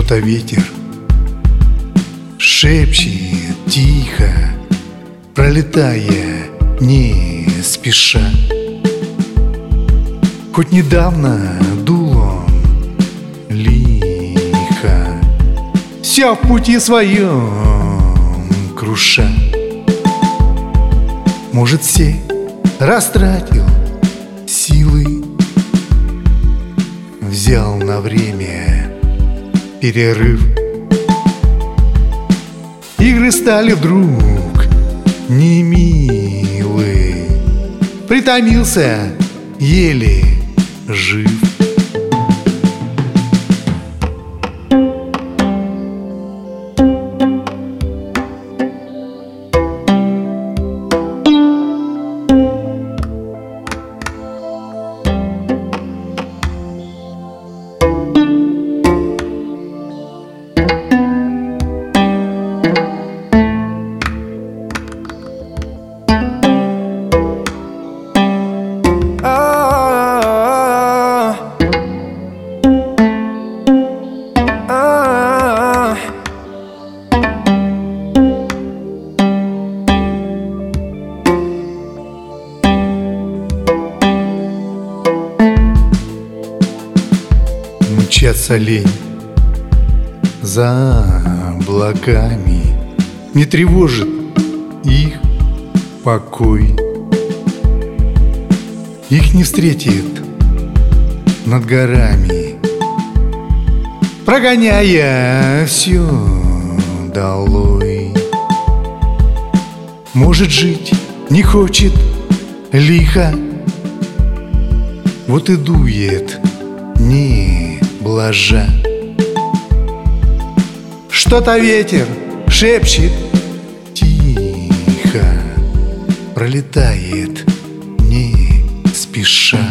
Что-то ветер шепчет тихо, Пролетая не спеша. Хоть недавно дул он лихо, Все в пути своем круша. Может, все растратил силы, Взял на время перерыв. Игры стали вдруг немилы, Притомился, еле жив. Мчатся лень за облаками. Не тревожит их покой. Их не встретит над горами. Прогоняя все долой. Может жить не хочет лихо. Вот и дует не блажа Что-то ветер шепчет тихо Пролетает не спеша